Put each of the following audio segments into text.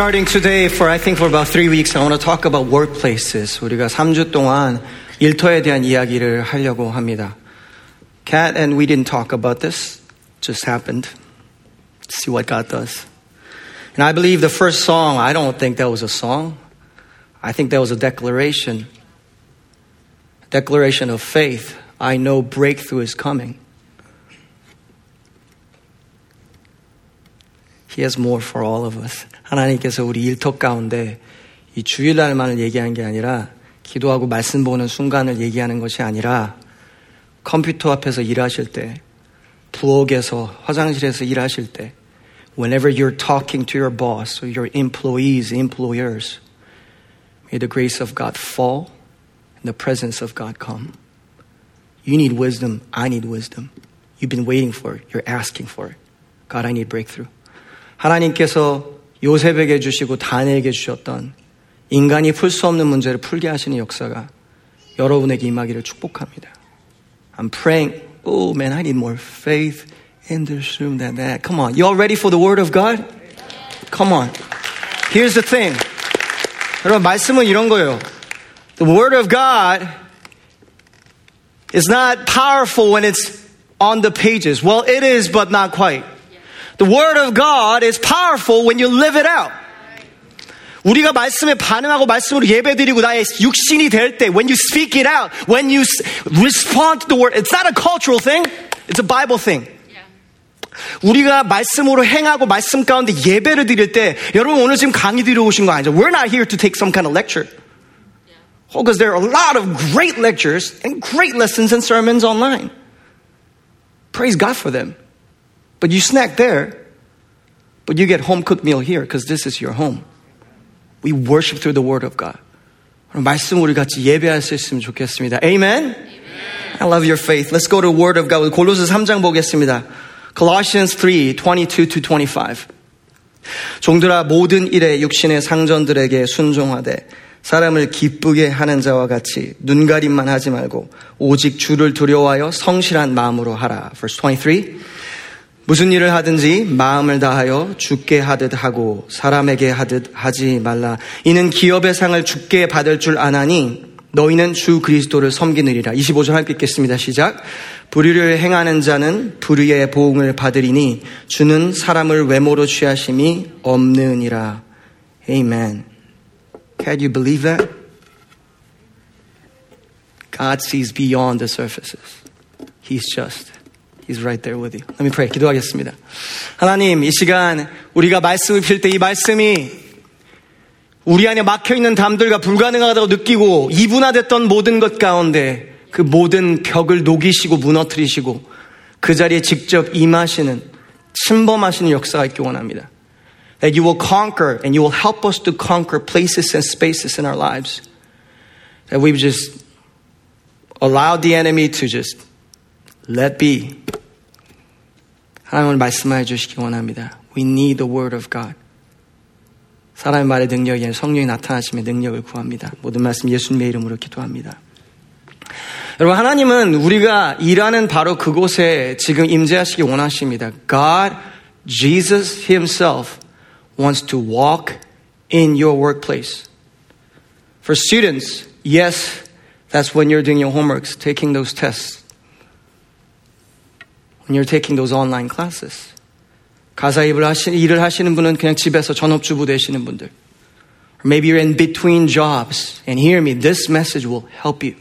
Starting today for I think for about three weeks, I want to talk about workplaces. 우리가 3주 동안 일터에 대한 이야기를 하려고 합니다. Kat and we didn't talk about this. Just happened. See what God does. And I believe the first song, I don't think that was a song. I think that was a declaration. A declaration of faith. I know breakthrough is coming. He has more for all of us. 하나님께서 우리 일터 가운데 이 주일날만을 얘기한 게 아니라 기도하고 말씀 보는 순간을 얘기하는 것이 아니라 컴퓨터 앞에서 일하실 때, 부엌에서 화장실에서 일하실 때, whenever you're talking to your boss or your employees, employers, may the grace of God fall and the presence of God come. You need wisdom. I need wisdom. You've been waiting for it. You're asking for it. God, I need breakthrough. 하나님께서 요셉에게 주시고 다니엘에게 주셨던 인간이 풀 수 없는 문제를 풀게 하시는 역사가 여러분에게 임하기를 축복합니다. I'm praying, oh man, I need more faith in this room than that. Come on, you all ready for the word of God? Come on. Here's the thing. 여러분, 말씀은 이런 거예요. The word of God is not powerful when it's on the pages. Well, it is, but not quite. The Word of God is powerful when you live it out. 우리가 말씀에 반응하고 말씀으로 예배드리고 나의 육신이 될 때, when you speak it out, when you respond to the word, it's not a cultural thing, it's a Bible thing. 우리가 말씀으로 행하고 말씀 가운데 예배를 드릴 때, 여러분 오늘 지금 강의 드리러 오신 거 아니죠? We're not here to take some kind of lecture. Oh, because there are a lot of great lectures and great lessons and sermons online. Praise God for them. But you snack there, but you get home cooked meal here because this is your home. We worship through the Word of God. 말씀 우리 같이 예배할 수 있으면 좋겠습니다. Amen? I love your faith. Let's go to Word of God. 골로새 3장 보겠습니다. Colossians 3, 22 to 25. 종들아 모든 일에 육신의 상전들에게 순종하되 사람을 기쁘게 하는 자와 같이 눈가림만 하지 말고 오직 주를 두려워하여 성실한 마음으로 하라. Verse 23. 무슨 일을 하든지 마음을 다하여 죽게 하듯 하고 사람에게 하듯 하지 말라. 이는 기업의 상을 죽게 받을 줄 아나니 너희는 주 그리스도를 섬기느리라. 25절 함께 읽겠습니다. 시작. 불의를 행하는 자는 불의의 보응을 받으리니 주는 사람을 외모로 취하심이 없느니라. Amen. Can you believe that? God sees beyond the surfaces. He's just. He's right there with you. Let me pray. 기도하겠습니다. 하나님, 이 시간 우리가 말씀을 필 때 이 말씀이 우리 안에 막혀 있는 담들과 불가능하다고 느끼고 이분화됐던 모든 것 가운데 그 모든 벽을 녹이시고 무너뜨리시고 그 자리에 직접 임하시는 침범하시는 역사가 있기 원합니다. That you will conquer and you will help us to conquer places and spaces in our lives. That we've just allowed the enemy to just let be. 하나님을 말씀하여 주시기 원합니다. We need the word of God. 사람의 말의 능력이 아니라 성령이 나타나심의 능력을 구합니다. 모든 말씀 예수님의 이름으로 기도합니다. 여러분 하나님은 우리가 일하는 바로 그곳에 지금 임재하시기 원하십니다. God, Jesus Himself wants to walk in your workplace. For students, yes, that's when you're doing your homeworks, taking those tests. when you're taking those online classes. 가사 일을 하시는, 일을 하시는 분은 그냥 집에서 전업주부 되시는 분들. Or maybe you're in between jobs. And hear me, this message will help you.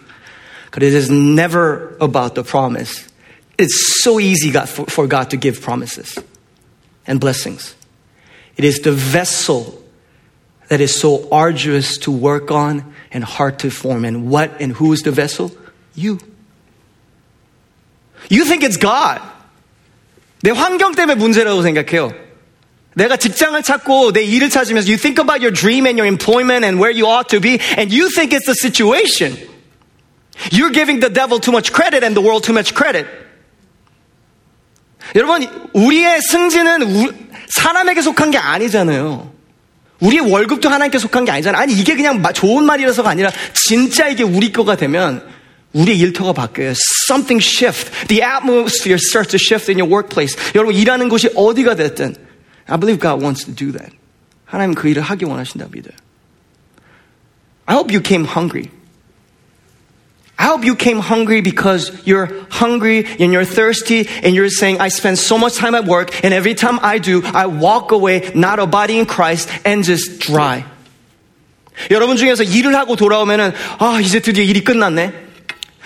But it is never about the promise. It's so easy for, for God to give promises and blessings. It is the vessel that is so arduous to work on and hard to form. And what and who is the vessel? You. You think it's God. 내 환경 때문에 문제라고 생각해요. 내가 직장을 찾고 내 일을 찾으면서 you think about your dream and your employment and where you ought to be and you think it's the situation. You're giving the devil too much credit and the world too much credit. 여러분, 우리의 승진은 사람에게 속한 게 아니잖아요. 우리의 월급도 하나님께 속한 게 아니잖아요. 아니, 이게 그냥 좋은 말이라서가 아니라 진짜 이게 우리 거가 되면 우리의 일터가 바뀌어요. Something shift. The atmosphere starts to shift in your workplace. 여러분 일하는 곳이 어디가 됐든 I believe God wants to do that. 하나님 그 일을 하기 원하신다고 믿어요. I hope you came hungry. I hope you came hungry because you're hungry and you're thirsty and you're saying, I spend so much time at work and every time I do, I walk away not abiding in Christ and just dry. 여러분 중에서 일을 하고 돌아오면은, 아, 이제 드디어 일이 끝났네.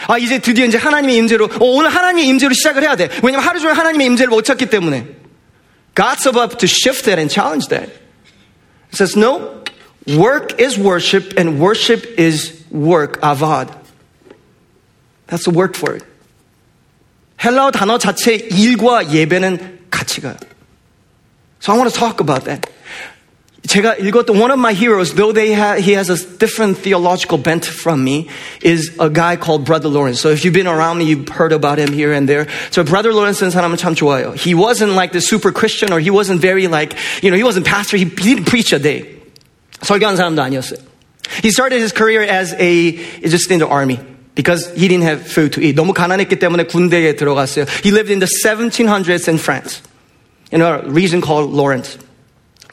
아, 이제 드디어 이제 하나님의 임재로, 어, 오늘 하나님의 임재로 시작을 해야 돼. 왜냐면 하루 종일 하나님의 임재를 못 찾기 때문에. God's about to shift that and challenge that. It says, no, work is worship and worship is work, avad. That's the word for it. 헬라어 단어 자체 일과 예배는 같이 가요. So I want to talk about that. 제가 읽었던 one of my heroes, though they ha, he has a different theological bent from me, is a guy called Brother Lawrence. So if you've been around me, you've heard about him here and there. So Brother Lawrence는 사람은 참 좋아요. He wasn't like the super Christian or he wasn't very like, you know, he wasn't pastor. He, he didn't preach a day. 설교한 사람도 아니었어요. He started his career as a, just in the army. Because he didn't have food to eat. 너무 가난했기 때문에 군대에 들어갔어요. He lived in the 1700s in France. In a region called Lawrence.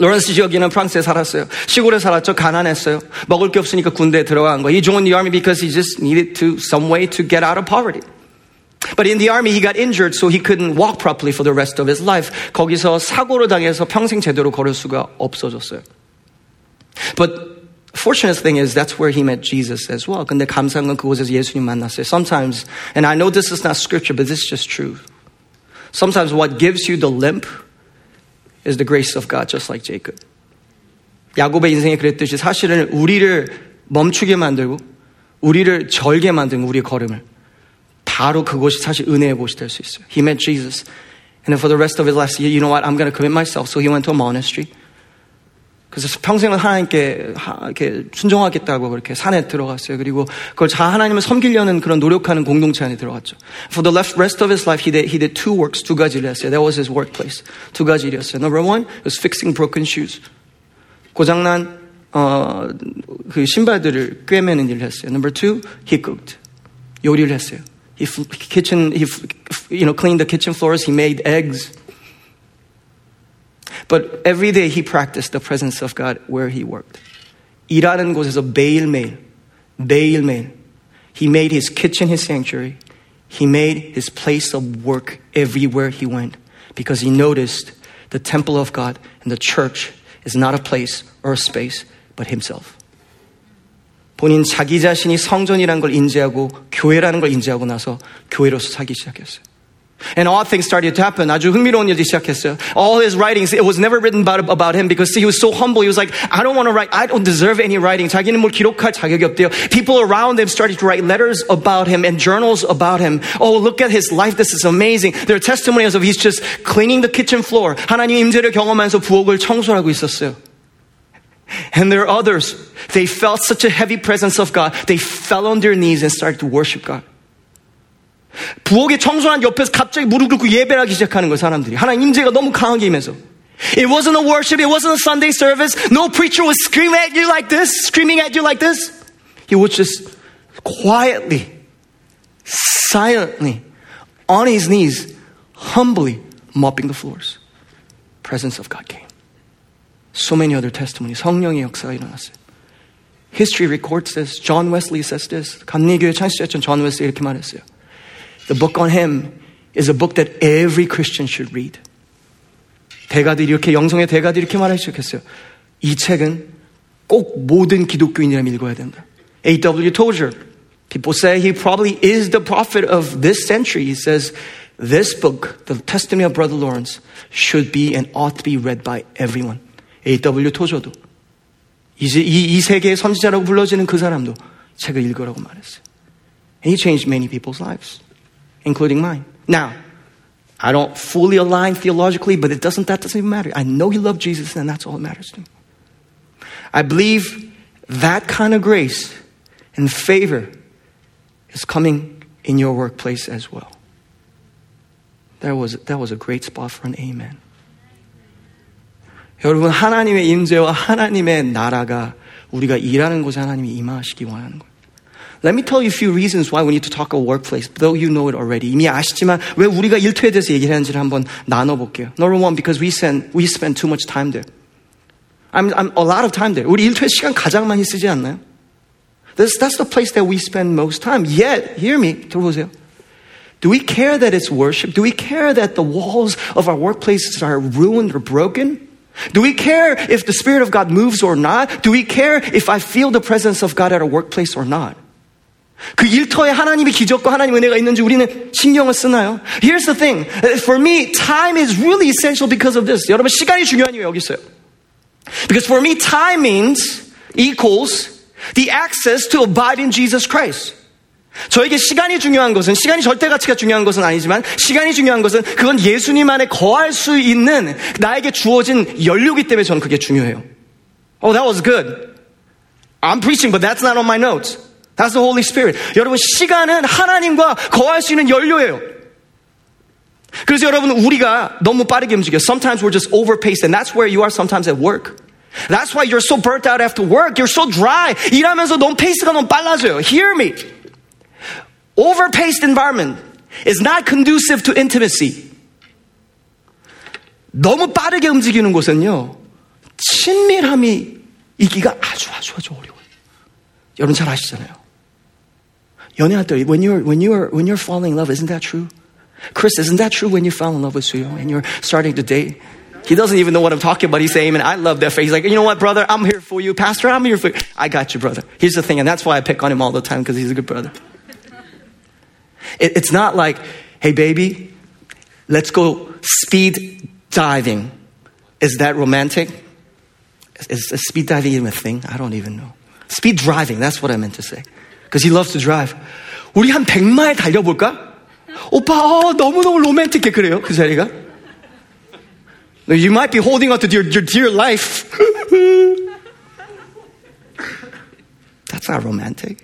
로렌스 지역에는 프랑스에 살았어요. 시골에 살았죠. 가난했어요. 먹을 게 없으니까 군대에 들어간 거예요. He joined the army because he just needed to some way to get out of poverty. But in the army, he got injured, so he couldn't walk properly for the rest of his life. 거기서 사고를 당해서 평생 제대로 걸을 수가 없어졌어요. But fortunate thing is that's where he met Jesus as well. 근데 감사한 건 그곳에서 예수님 만났어요. Sometimes, and I know this is not scripture, but this is just true. Sometimes what gives you the limp is the grace of God, just like Jacob. 야곱의 인생에 그랬듯이 사실은 우리를 멈추게 만들고 우리를 절게 만든 우리의 걸음을 바로 그곳이 사실 은혜의 곳이 될 수 있어요. He met Jesus. And then for the rest of his life, you know what? I'm going to commit myself. So he went to a monastery. 그래서 평생을 하나님께 이렇게 순종하겠다고 그렇게 산에 들어갔어요. 그리고 그걸 자 하나님을 섬기려는 그런 노력하는 공동체 안에 들어갔죠. For the rest of his life, he did, he did two works, 두 가지를 했어요. That was his workplace. 두 가지 일이었어요. Number one was fixing broken shoes. 고장난 어, 그 신발들을 꿰매는 일을 했어요. Number two, he cooked. 요리를 했어요. He kitchen, he you know cleaned the kitchen floors. He made eggs. But every day he practiced the presence of God where he worked. 일하는 곳에서 매일매일, 매일매일, he made his kitchen his sanctuary. He made his place of work everywhere he went because he noticed the temple of God and the church is not a place or a space, but himself. 본인 자기 자신이 성전이라는 걸 인지하고 교회라는 걸 인지하고 나서 교회로서 살기 시작했어요. And odd things started to happen. 아주 흥미로운 일이 시작했어요. All his writings, it was never written about, about him because he was so humble. He was like, I don't want to write, I don't deserve any writing. 자기는 뭘 기록할 자격이 없대요. People around him started to write letters about him and journals about him. Oh, look at his life. This is amazing. There are testimonies of he's just cleaning the kitchen floor. 하나님 임재를 경험하면서 부엌을 청소하고 있었어요. And there are others. They felt such a heavy presence of God. They fell on their knees and started to worship God. 부엌에 청소한 옆에서 갑자기 무릎 꿇고 예배를 하기 시작하는 거예요, 사람들이. 하나님 임재가 너무 강하게 임해서. It wasn't a worship, it wasn't a Sunday service. No preacher was screaming at you like this, screaming at you like this. He was just quietly, silently, on his knees, humbly mopping the floors. Presence of God came. So many other testimonies. 성령의 역사가 일어났어요. History records this. John Wesley says this. 감리교회 창시자였던 John Wesley 이렇게 말했어요. The book on him is a book that every Christian should read. 대가들이 이렇게 영성의 대가들이 이렇게 말하기 시작했어요. 이 책은 꼭 모든 기독교인이라면 읽어야 된다. A.W. Tozer. People say he probably is the prophet of this century. He says this book, the testimony of Brother Lawrence, should be and ought to be read by everyone. A.W. 토저도 이제 이, 이 세계의 선지자라고 불러지는 그 사람도 책을 읽으라고 말했어요. And he changed many people's lives. including mine. Now, I don't fully align theologically, but it doesn't, that doesn't even matter. I know he loved Jesus, and that's all that matters to me. I believe that kind of grace and favor is coming in your workplace as well. That was, that was a great spot for an amen. 여러분, 하나님의 임재와 하나님의 나라가 우리가 일하는 곳에 하나님이 임하시기 원하는 거예요. Let me tell you a few reasons why we need to talk about workplace, though you know it already. 이미 아시지만 왜 우리가 일터에 대해서 얘기를 하는지를 한번 나눠볼게요. Number one, because we spend, we spend too much time there. I'm, I'm a lot of time there. 우리 일터에 시간 가장 많이 쓰지 않나요? This, that's the place that we spend most time. Yet, hear me, 들어보세요. Do we care that it's worship? Do we care that the walls of our workplaces are ruined or broken? Do we care if the Spirit of God moves or not? Do we care if I feel the presence of God at a workplace or not? 그 일터에 하나님의 기적과 하나님의 은혜가 있는지 우리는 신경을 쓰나요? Here's the thing. For me, time is really essential because of this. 여러분, 시간이 중요한 이유가 여기 있어요. Because for me, time means equals the access to abide in Jesus Christ. 저에게 시간이 중요한 것은 시간이 절대 가치가 중요한 것은 아니지만 시간이 중요한 것은 그건 예수님 안에 거할 수 있는 나에게 주어진 연료기 때문에 저는 그게 중요해요. Oh, that was good. I'm preaching, but that's not on my notes. That's the Holy Spirit. 여러분, 시간은 하나님과 거할 수 있는 연료예요. 그래서 여러분, 우리가 너무 빠르게 움직여. Sometimes we're just overpaced, and that's where you are sometimes at work. That's why you're so burnt out after work. You're so dry. 일하면서 너무 페이스가 너무 빨라져요. Hear me. Overpaced environment is not conducive to intimacy. 너무 빠르게 움직이는 곳은요, 친밀함이 있기가 아주 아주 아주 어려워요. 여러분 잘 아시잖아요. 연애할 때, when you're, when you're, when you're falling in love, isn't that true? Chris, isn't that true when you fall in love with Suyo and you're starting to date? He doesn't even know what I'm talking about. He's saying, and I love that face. He's like, you know what, brother? I'm here for you. Pastor, I'm here for you. I got you, brother. Here's the thing, and that's why I pick on him all the time because he's a good brother. It, it's not like, hey, baby, let's go speed diving. Is that romantic? Is, is speed diving even a thing? I don't even know. Speed driving, that's what I meant to say. Because he loves to drive. 우리 한 100마일 달려볼까? 오빠, 어, 너무너무 로맨틱해, 그래요? 그 자리가? You might be holding on to your, your dear life. That's not romantic.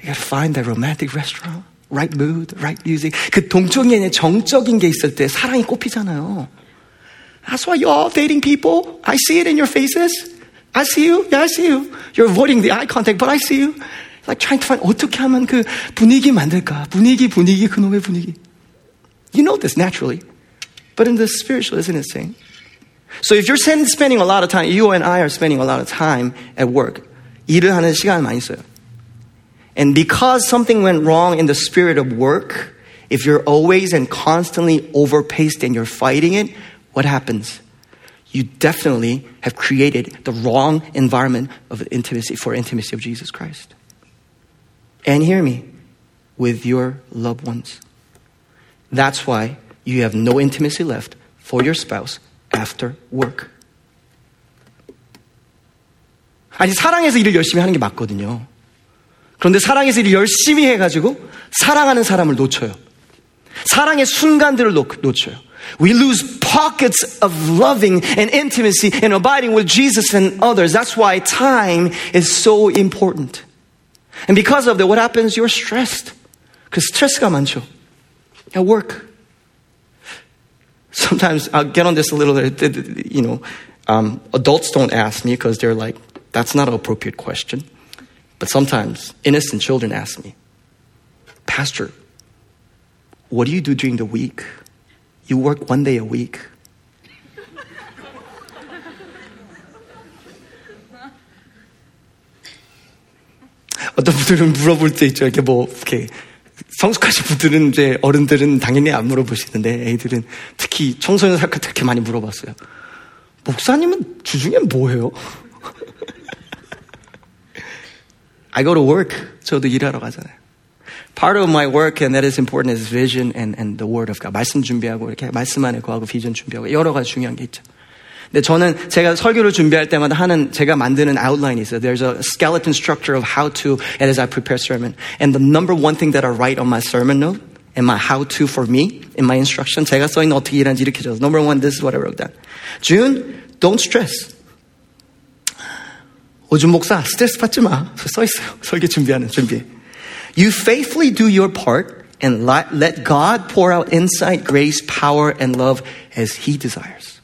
You gotta find that romantic restaurant, right mood, right music. 그 동적인 정적인 게 있을 때 사랑이 꼽히잖아요. That's why you're all dating people. I see it in your faces. I see you. Yeah, I see you. You're avoiding the eye contact, but I see you. Like trying to find 어떻게 하면 그 분위기 만들까? 분위기, 분위기, 그놈의 분위기. You know this naturally. But in the spiritual, isn't it same? So if you're spending a lot of time, you and I are spending a lot of time at work. 일을 하는 시간을 많이 써요. And because something went wrong in the spirit of work, if you're always and constantly overpaced and you're fighting it, what happens? You definitely have created the wrong environment of intimacy for intimacy of Jesus Christ. And hear me, with your loved ones. That's why you have no intimacy left for your spouse after work. 아니, 사랑해서 일을 열심히 하는 게 맞거든요. 그런데 사랑해서 일을 열심히 해가지고 사랑하는 사람을 놓쳐요. 사랑의 순간들을 놓쳐요. We lose pockets of loving and intimacy and abiding with Jesus and others. That's why time is so important. And because of that, what happens? You're stressed. 그 스트레스가 많죠. At work. Sometimes I'll get on this a little, you know, um, adults don't ask me because they're like, that's not an appropriate question. But sometimes innocent children ask me, Pastor, what do you do during the week? You work one day a week. 어떤 분들은 물어볼 때 있죠. 이렇게 뭐, 이렇게 성숙하신 분들은 이제 어른들은 당연히 안 물어보시는데 애들은 특히 청소년 사카 특히 많이 물어봤어요. 목사님은 주중에 뭐 해요? I go to work. 저도 일하러 가잖아요. Part of my work, and that is important, is vision and, and the word of God. 말씀 준비하고, 이렇게 말씀 안에 거하고 비전 준비하고, 여러 가지 중요한 게 있죠. 근데 저는 제가 설교를 준비할 때마다 하는 제가 만드는 아웃라인이 있어요. There's a skeleton structure of how to as I prepare sermon. And the number one thing that I write on my sermon note and my how to for me in my instruction 제가 써 있는 어떻게 일하는지 이렇게 적어서 Number one, this is what I wrote down. June, don't stress. 오준 목사 스트레스 받지 마. 써 있어요. 설교 준비하는 준비. You faithfully do your part and let God pour out insight, grace, power, and love as He desires.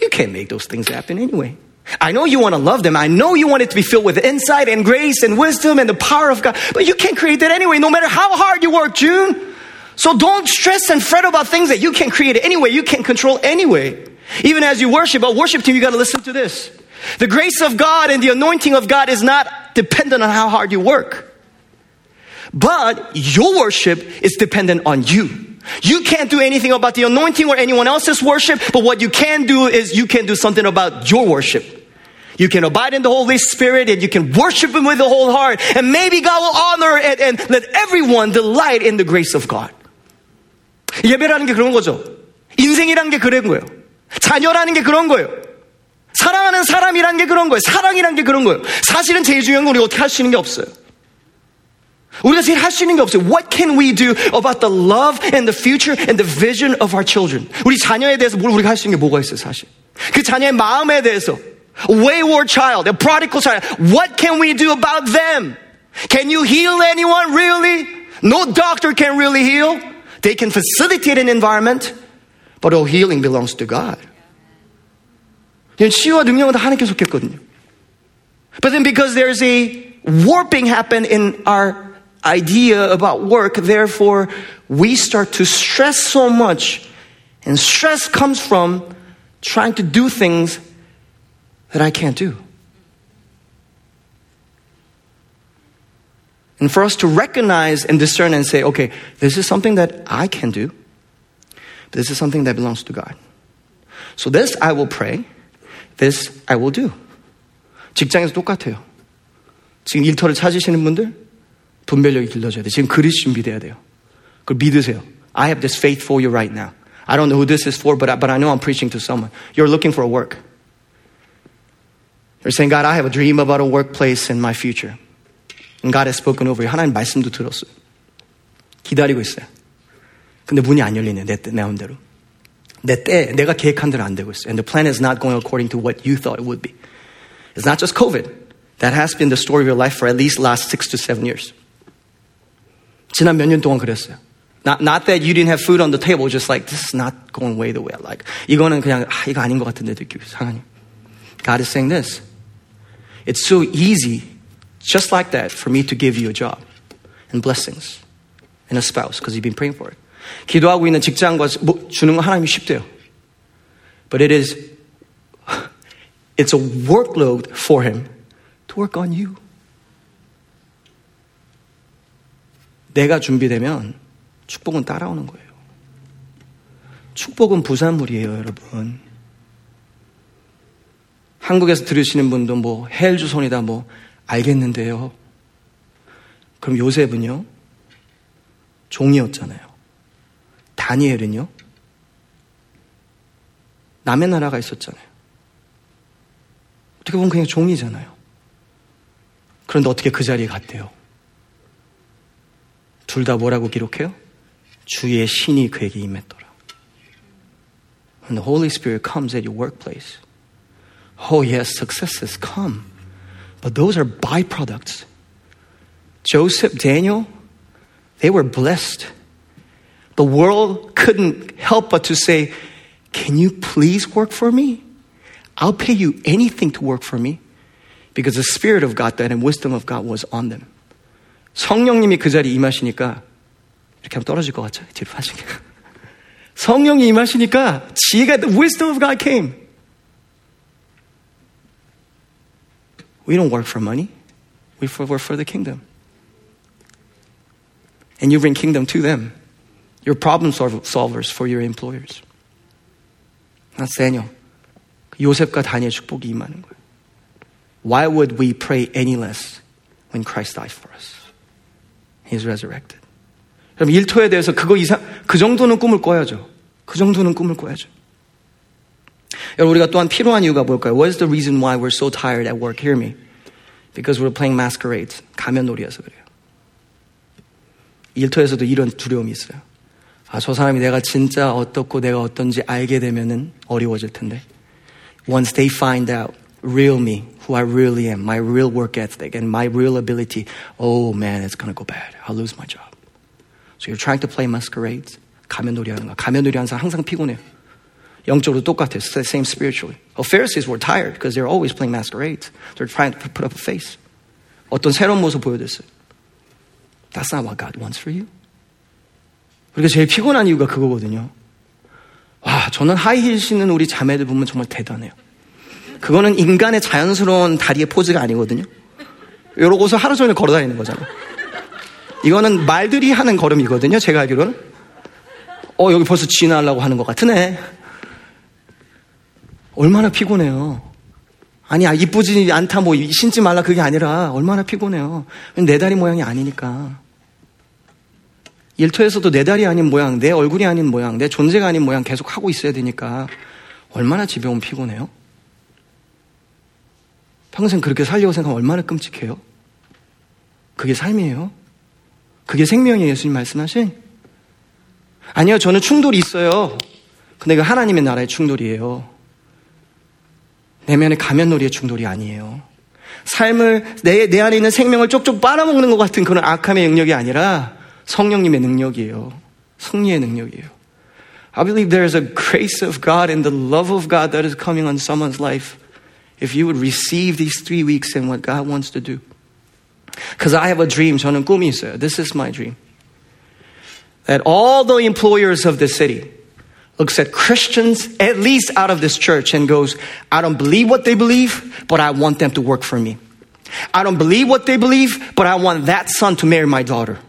You can't make those things happen anyway. I know you want to love them. I know you want it to be filled with insight and grace and wisdom and the power of God, but you can't create that anyway, no matter how hard you work, June. So don't stress and fret about things that you can't create anyway, you can't control anyway. Even as you worship, a worship team, you got to listen to this. The grace of God and the anointing of God is not dependent on how hard you work. But your worship is dependent on you. You can't do anything about the anointing or anyone else's worship, but what you can do is you can do something about your worship. You can abide in the Holy Spirit and you can worship Him with the whole heart. And maybe God will honor and, and let everyone delight in the grace of God. 예배라는 게 그런 거죠. 인생이란 게 그런 거예요. 자녀라는 게 그런 거예요. 사랑하는 사람이란 게 그런 거예요. 사랑이란 게 그런 거예요. 사실은 제일 중요한 건 우리 어떻게 할 수 있는 게 없어요. 우리가 제일 할 수 있는 게 없어요. What can we do about the love and the future and the vision of our children? 우리 자녀에 대해서 뭘 우리가 할 수 있는 게 뭐가 있어요, 사실? 그 자녀의 마음에 대해서 a wayward child, a prodigal child. What can we do about them? Can you heal anyone really? No doctor can really heal. They can facilitate an environment, but all healing belongs to God. 치유와 능력은 다 하나님께 속했거든요. But then because there's a warping happen in our idea about work, therefore we start to stress so much. And stress comes from trying to do things that I can't do. And for us to recognize and discern and say, okay, this is something that I can do. This is something that belongs to God. So this I will pray. This I will do. 직장에서 똑같아요. 지금 일터를 찾으시는 분들 분별력이 길러져야 돼요. 지금 그릇 준비돼야 돼요. 그걸 믿으세요. I have this faith for you right now. I don't know who this is for, but I, but I know I'm preaching to someone. You're looking for a work. You're saying, God, I have a dream about a workplace in my future. And God has spoken over you. 하나님 말씀도 들었어요. 기다리고 있어요. 근데 문이 안 열리네, 내, 내 마음대로. 내 때, 내가 계획한 대로 안 되고 있어요. And the plan is not going according to what you thought it would be. It's not just COVID. That has been the story of your life for at least last six to seven years. 지난 몇 년 동안 그랬어요. Not, not that you didn't have food on the table, just like, this is not going way the way I like. 이거는 그냥, 아, 이거 아닌 것 같은데 느끼고 하나님. God is saying this. It's so easy, just like that, for me to give you a job and blessings and a spouse, because you've been praying for it. 기도하고 있는 직장과 주는 건 하나님이 쉽대요. But it is, it's a workload for him to work on you. 내가 준비되면 축복은 따라오는 거예요. 축복은 부산물이에요, 여러분. 한국에서 들으시는 분도 뭐 헬주손이다 뭐 알겠는데요. 그럼 요셉은요? 종이었잖아요. 다니엘은요? 남의 나라가 있었잖아요. 어떻게 보면 그냥 종이잖아요. 그런데 어떻게 그 자리에 갔대요? 둘 다 뭐라고 기록해요? 주의 신이 그에게 임했더라. When the Holy Spirit comes at your workplace, oh yes, successes come. But those are byproducts. Joseph, Daniel, they were blessed. The world couldn't help but to say, Can you please work for me? I'll pay you anything to work for me. Because the Spirit of God and wisdom of God was on them. 성령님이 그 자리에 임하시니까 이렇게 하면 떨어질 것 같죠? 뒤로 하시니까. 성령이 임하시니까 지혜가 the wisdom of God came. We don't work for money. We work for the kingdom. And you bring kingdom to them. You're problem solvers for your employers. That's Daniel. 요셉과 다니엘 축복이 임하는 거예요. Why would we pray any less when Christ died for us? He's resurrected. 그럼 일터에 대해서 그거 이상, 그 정도는 꿈을 꿔야죠. 그 정도는 꿈을 꿔야죠. 여러분, 우리가 또한 필요한 이유가 뭘까요? What is the reason why we're so tired at work? Hear me. Because we're playing masquerades. 가면 놀이여서 그래요. 일터에서도 이런 두려움이 있어요. 아, 저 사람이 내가 진짜 어떻고 내가 어떤지 알게 되면은 어려워질 텐데. Once they find out real me, who I really am, my real work ethic, and my real ability, oh man, it's gonna go bad. I'll lose my job. So you're trying to play masquerades. 가면놀이 하는 거. 가면놀이 하는 사람 항상 피곤해요. 영적으로 똑같아요. Same spiritually. Well, Pharisees were tired because they're always playing masquerades. They're trying to put up a face. 어떤 새로운 모습 보여줬어요. That's not what God wants for you. 우리가 제일 피곤한 이유가 그거거든요. 와, 저는 하이힐 신는 우리 자매들 보면 정말 대단해요. 그거는 인간의 자연스러운 다리의 포즈가 아니거든요. 이러고서 하루 종일 걸어 다니는 거잖아. 이거는 말들이 하는 걸음이거든요. 제가 알기로는. 어, 여기 벌써 지나려고 하는 것 같으네. 얼마나 피곤해요. 아니, 야 이쁘지 않다, 뭐, 신지 말라, 그게 아니라, 얼마나 피곤해요. 내 다리 모양이 아니니까. 일터에서도 내 다리 아닌 모양, 내 얼굴이 아닌 모양, 내 존재가 아닌 모양 계속 하고 있어야 되니까, 얼마나 지겨운 피곤해요? 평생 그렇게 살려고 생각하면 얼마나 끔찍해요? 그게 삶이에요? 그게 생명이에요, 예수님 말씀하신? 아니요, 저는 충돌이 있어요. 근데 그 하나님의 나라의 충돌이에요. 내면의 가면놀이의 충돌이 아니에요. 삶을, 내, 내 안에 있는 생명을 쪽쪽 빨아먹는 것 같은 그런 악함의 능력이 아니라 성령님의 능력이에요. 승리의 능력이에요. I believe there is a grace of God and the love of God that is coming on someone's life if you would receive these three weeks and what God wants to do. Because I have a dream. 저는 꿈이 있어요. This is my dream. That all the employers of the city looks at Christians, at least out of this church, and goes, I don't believe what they believe, but I want them to work for me. I don't believe what they believe, but I want that son to marry my daughter.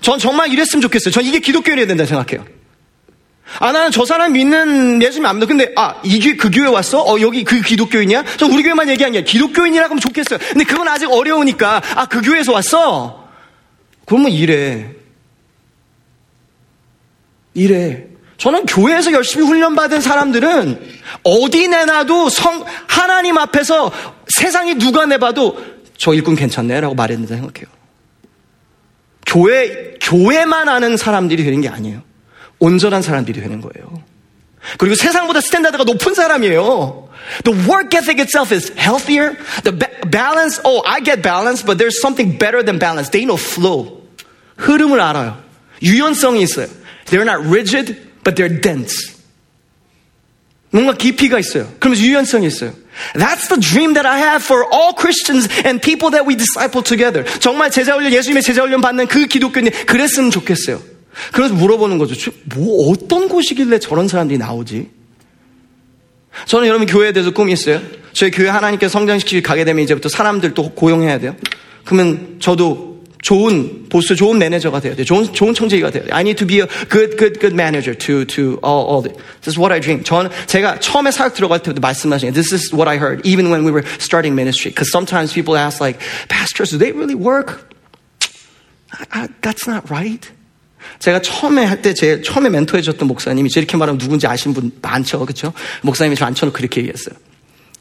전 정말 이랬으면 좋겠어요. 전 이게 기독교인이 된다 생각해요. 아, 나는 저 사람 믿는 예수님 안 믿어. 근데, 아, 이게 그 교회 왔어? 어, 여기 그 기독교인이야? 전 우리 교회만 얘기한 게 기독교인이라고 하면 좋겠어요. 근데 그건 아직 어려우니까, 아, 그 교회에서 왔어? 그러면 이래. 이래. 저는 교회에서 열심히 훈련받은 사람들은 어디 내놔도 성, 하나님 앞에서 세상이 누가 내봐도 저 일꾼 괜찮네 라고 말했는데 생각해요. 교회, 교회만 아는 사람들이 되는 게 아니에요. 온전한 사람들이 되는 거예요. 그리고 세상보다 스탠다드가 높은 사람이에요. The work ethic itself is healthier. The balance, oh, I get balance, but there's something better than balance. They know flow. 흐름을 알아요. 유연성이 있어요. They're not rigid, but they're dense. 뭔가 깊이가 있어요. 그러면서 유연성이 있어요. That's the dream that I have for all Christians and people that we disciple together. 정말 제자 훈련, 예수님의 제자 훈련 받는 그 기독교인이 그랬으면 좋겠어요. 그래서 물어보는 거죠. 뭐 어떤 곳이길래 저런 사람들이 나오지? 저는 여러분 교회에 대해서 꿈이 있어요. 저희 교회 하나님께 성장시키기 가게 되면 이제부터 사람들 또 고용해야 돼요. 그러면 저도 좋은 보스, 좋은 매니저가 돼야 돼. 좋은 좋은 청지기가 돼야 돼. I need to be a good, good, good manager to to all, all this. This is what I dream. 저는 제가 처음에 사역 들어갈 때부터 말씀하신 This is what I heard, even when we were starting ministry. Because sometimes people ask, like, pastors, do they really work? I, I, that's not right. 제가 처음에 할 때 제 처음에 멘토해 줬던 목사님이 이렇게 말하면 누군지 아시는 분 많죠, 그렇죠? 목사님이 저 앉혀놓고 그렇게 얘기했어요.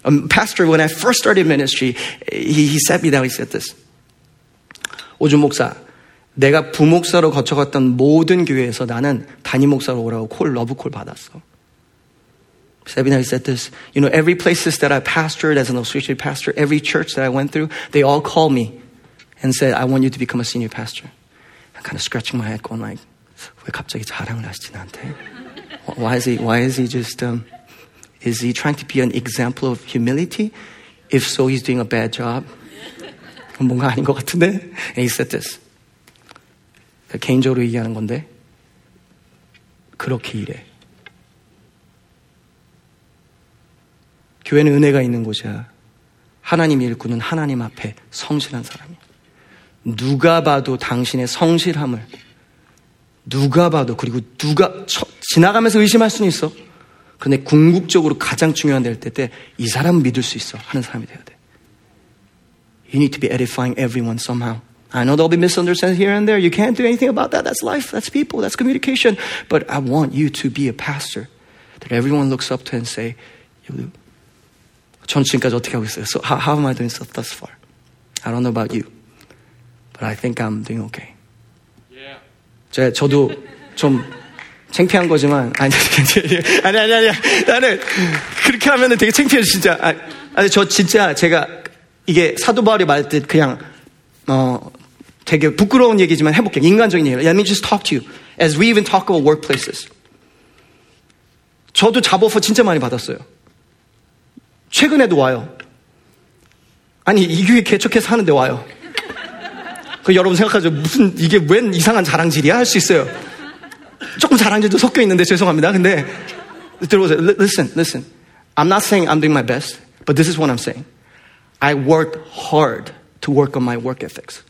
Um, pastor, when I first started ministry, he, he sat me down. He said this. 오준 목사, 내가 부목사로 거쳐갔던 모든 교회에서 나는 담임 목사로 오라고 콜, 러브 콜 받았어. Seminary said this. You know, every places that I pastored as an associate pastor, every church that I went through, they all called me and said, I want you to become a senior pastor. Kind of scratching my head going like, 왜 갑자기 자랑을 하시지 나한테? Why is he, why is he just, um, is he trying to be an example of humility? If so, he's doing a bad job. 뭔가 아닌 것 같은데? And he said this. 개인적으로 얘기하는 건데, 그렇게 일해. 교회는 은혜가 있는 곳이야. 하나님 일꾼은 하나님 앞에 성실한 사람이야. 누가 봐도 당신의 성실함을 누가 봐도 그리고 누가 지나가면서 의심할 수는 있어. 그런데 궁극적으로 가장 중요한 될 때 이 사람은 믿을 수 있어 하는 사람이 돼야 돼. You need to be edifying everyone somehow. I know there'll be misunderstandings here and there. You can't do anything about that. That's life. That's people. That's communication. But I want you to be a pastor that everyone looks up to and say, you. 전 지금까지 어떻게 하고 있어요? So how, how am I doing so thus far? I don't know about you, but I think I'm doing okay. Yeah. 제 저도 좀 창피한 거지만 아니 아니 아니 아니 나는 그렇게 하면은 되게 창피해 진짜. 아니, 아니 저 진짜 제가 이게 사도 바울이 말할 때 그냥 어 되게 부끄러운 얘기지만 해볼게요. 인간적인 얘기. Let me just talk to you as we even talk about workplaces. 저도 잡오퍼 진짜 많이 받았어요. 최근에도 와요. 아니 이 교회 개척해서 하는데 와요. 그 여러분 생각하죠. 무슨 이게 웬 이상한 자랑질이야 할 수 있어요. 조금 자랑질도 섞여 있는데 죄송합니다. 근데 들어보세요. Listen, listen. I'm not saying I'm doing my best. But this is what I'm saying. I worked hard to work on my work ethics.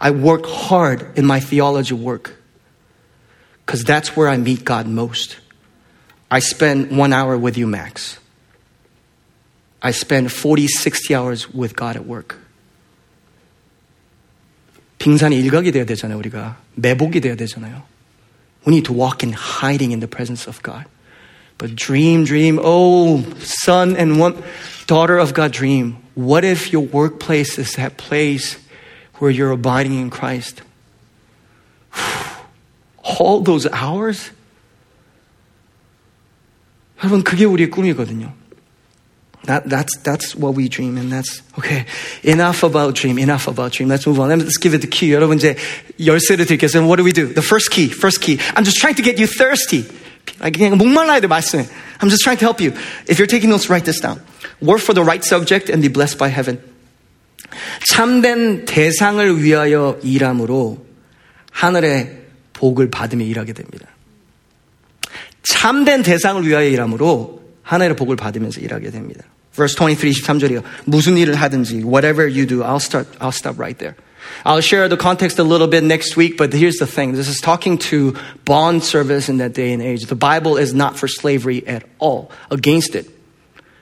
I work hard in my theology work because that's where I meet God most. I spend one hour with you max. I spend 40, 60 hours with God at work. 빙산이 일각이 돼야 되잖아요, 우리가. 매복이 돼야 되잖아요. We need to walk in hiding in the presence of God. But dream, dream, oh, son and one, daughter of God, dream. What if your workplace is that place where you're abiding in Christ? All those hours? 여러분, 그게 우리의 꿈이거든요. That, that's, that's what we dream, and that's, okay. Enough about dream, enough about dream. Let's move on. Let's give it the key. 여러분, 이제 열쇠를 드릴게요. what do we do? The first key, first key. I'm just trying to get you thirsty. 그냥 목말라야 돼, 말씀에. I'm just trying to help you. If you're taking notes, write this down. Work for the right subject and be blessed by heaven. 참된 대상을 위하여 일함으로 하늘의 복을 받으며 일하게 됩니다. 참된 대상을 위하여 일함으로 하나의 복을 받으면서 일하게 됩니다. Verse 23, 23절이요. 무슨 일을 하든지, whatever you do, I'll start, I'll stop right there. I'll share the context a little bit next week, but here's the thing. This is talking to bond service in that day and age. The Bible is not for slavery at all, against it.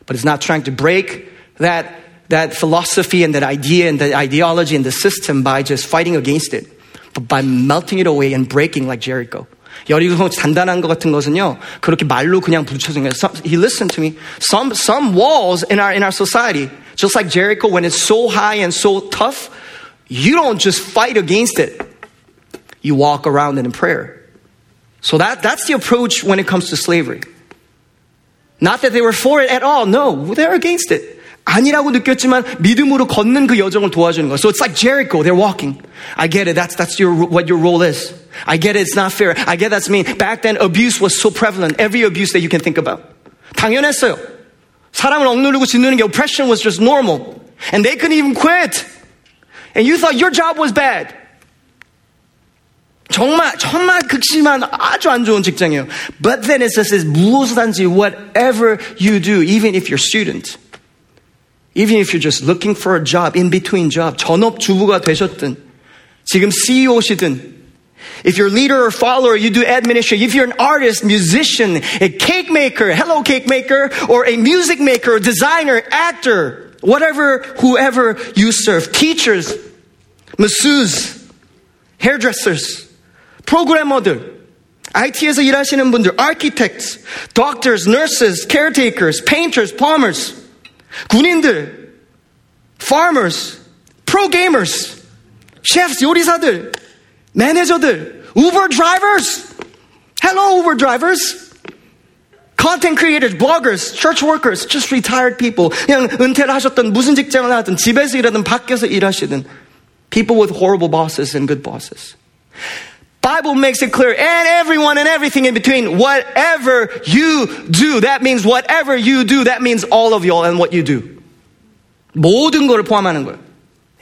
But it's not trying to break that, that philosophy and that idea and that ideology and the system by just fighting against it, but by melting it away and breaking like Jericho. 여리고 단단한 것 같은 것은요, 그렇게 말로 그냥 붙여진 거예요. He listened to me. Some, some walls in our, in our society, just like Jericho, when it's so high and so tough, you don't just fight against it. You walk around it in prayer. So that, that's the approach when it comes to slavery. Not that they were for it at all. No, they're against it. 아니라고 느꼈지만 믿음으로 걷는 그 여정을 도와주는 거. So it's like Jericho. They're walking. I get it. That's, that's your, what your role is. I get it. It's not fair. I get that's mean. Back then, abuse was so prevalent. Every abuse that you can think about. 당연했어요. 사람을 억누르고 짓누는 게 oppression was just normal. And they couldn't even quit. And you thought your job was bad. 정말 정말 극심한 아주 안 좋은 직장이에요. But then it says 무엇이든지 whatever you do, even if you're student. Even if you're just looking for a job, in between job, 전업 주부가 되셨든, 지금 CEO시든, if you're a leader or follower, you do administration. If you're an artist, musician, a cake maker, hello cake maker, or a music maker, designer, actor, whatever, whoever you serve, teachers, masseuses, hairdressers, programmer들, IT에서 일하시는 분들, architects, doctors, nurses, caretakers, painters, plumbers, 군인들, farmers, pro gamers, chefs, 요리사들, 매니저들, Uber drivers. Hello, Uber drivers. Content creators, bloggers, church workers, just retired people. 그냥 은퇴를 하셨던 무슨 직장을 하든 집에서 일하든 밖에서 일하시든 people with horrible bosses and good bosses. Bible makes it clear, and everyone and everything in between, whatever you do, that means whatever you do, that means all of y'all and what you do. 모든 거를 포함하는 거예요.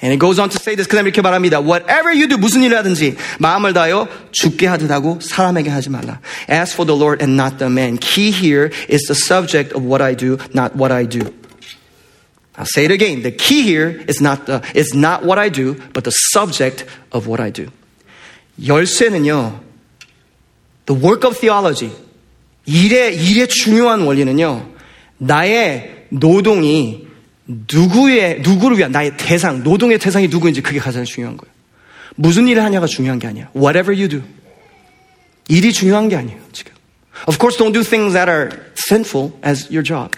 And it goes on to say this, 그다음 이렇게 말합니다. Whatever you do, 무슨 일이라든지 마음을 다하여 주께 하듯 하고 사람에게 하지 말라. As for the Lord and not the man. Key here is the subject of what I do, not what I do. I'll say it again. The key here is not the, is not what I do, but the subject of what I do. 열쇠는요, the work of theology, 일의, 일의 중요한 원리는요, 나의 노동이 누구의, 누구를 위한 나의 대상, 노동의 대상이 누구인지 그게 가장 중요한 거예요. 무슨 일을 하냐가 중요한 게 아니야. Whatever you do. 일이 중요한 게 아니에요, 지금. Of course, don't do things that are sinful as your job.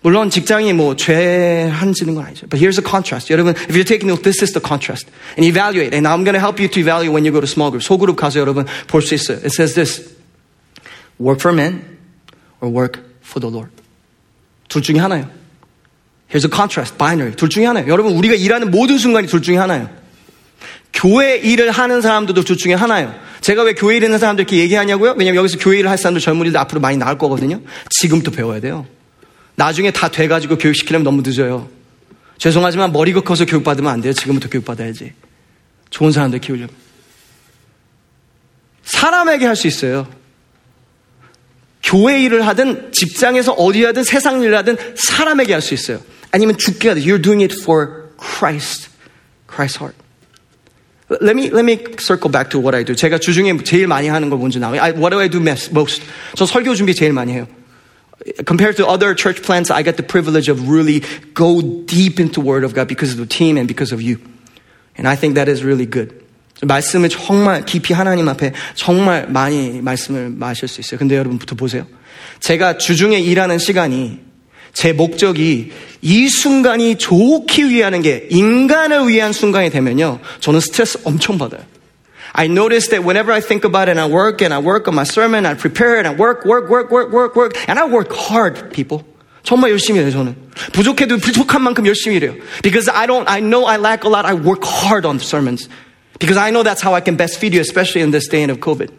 물론 직장이 뭐 죄한지는 건 아니죠. But here's the contrast. 여러분, if you're taking note, this is the contrast. And evaluate. And I'm going to help you to evaluate when you go to small group. 소그룹 가서 여러분 볼 수 있어요. It says this. Work for men or work for the Lord. 둘 중에 하나예요. Here's a contrast. Binary. 둘 중에 하나예요. 여러분, 우리가 일하는 모든 순간이 둘 중에 하나예요. 교회 일을 하는 사람들도 둘 중에 하나예요. 제가 왜 교회 일 하는 사람들 이렇게 얘기하냐고요? 왜냐면 여기서 교회 일을 할 사람들 젊은이들 앞으로 많이 나올 거거든요. 지금부터 배워야 돼요. 나중에 다 돼가지고 교육시키려면 너무 늦어요. 죄송하지만 머리가 커서 교육받으면 안 돼요. 지금부터 교육받아야지. 좋은 사람들 키우려면. 사람에게 할 수 있어요. 교회 일을 하든 직장에서 어디 하든 세상 일을 하든 사람에게 할 수 있어요. 아니면 죽게 하든 you're doing it for Christ. Christ's heart. Let me let me circle back to what I do. 제가 주중에 제일 많이 하는 거 뭔지 나와요. I, what do I do most? 저 설교 준비 제일 많이 해요. Compared to other church plants, I get the privilege of really go deep into Word of God because of the team and because of you. And I think that is really good. 말씀을 정말 깊이 하나님 앞에 정말 많이 말씀을 마실 수 있어요. 근데 여러분부터 보세요. 제가 주중에 일하는 시간이 제 목적이 이 순간이 좋기 위하는 게 인간을 위한 순간이 되면요. 저는 스트레스 엄청 받아요. I notice that whenever I think about it and I work and I work on my sermon, I prepare and I work, work, work, work, work, work, and I work hard, people. 정말 열심히 해요, 저는. 부족해도 부족한 만큼 열심히 일해요. Because I don't, I know I lack a lot, I work hard on the sermons. Because I know that's how I can best feed you, especially in this day of COVID.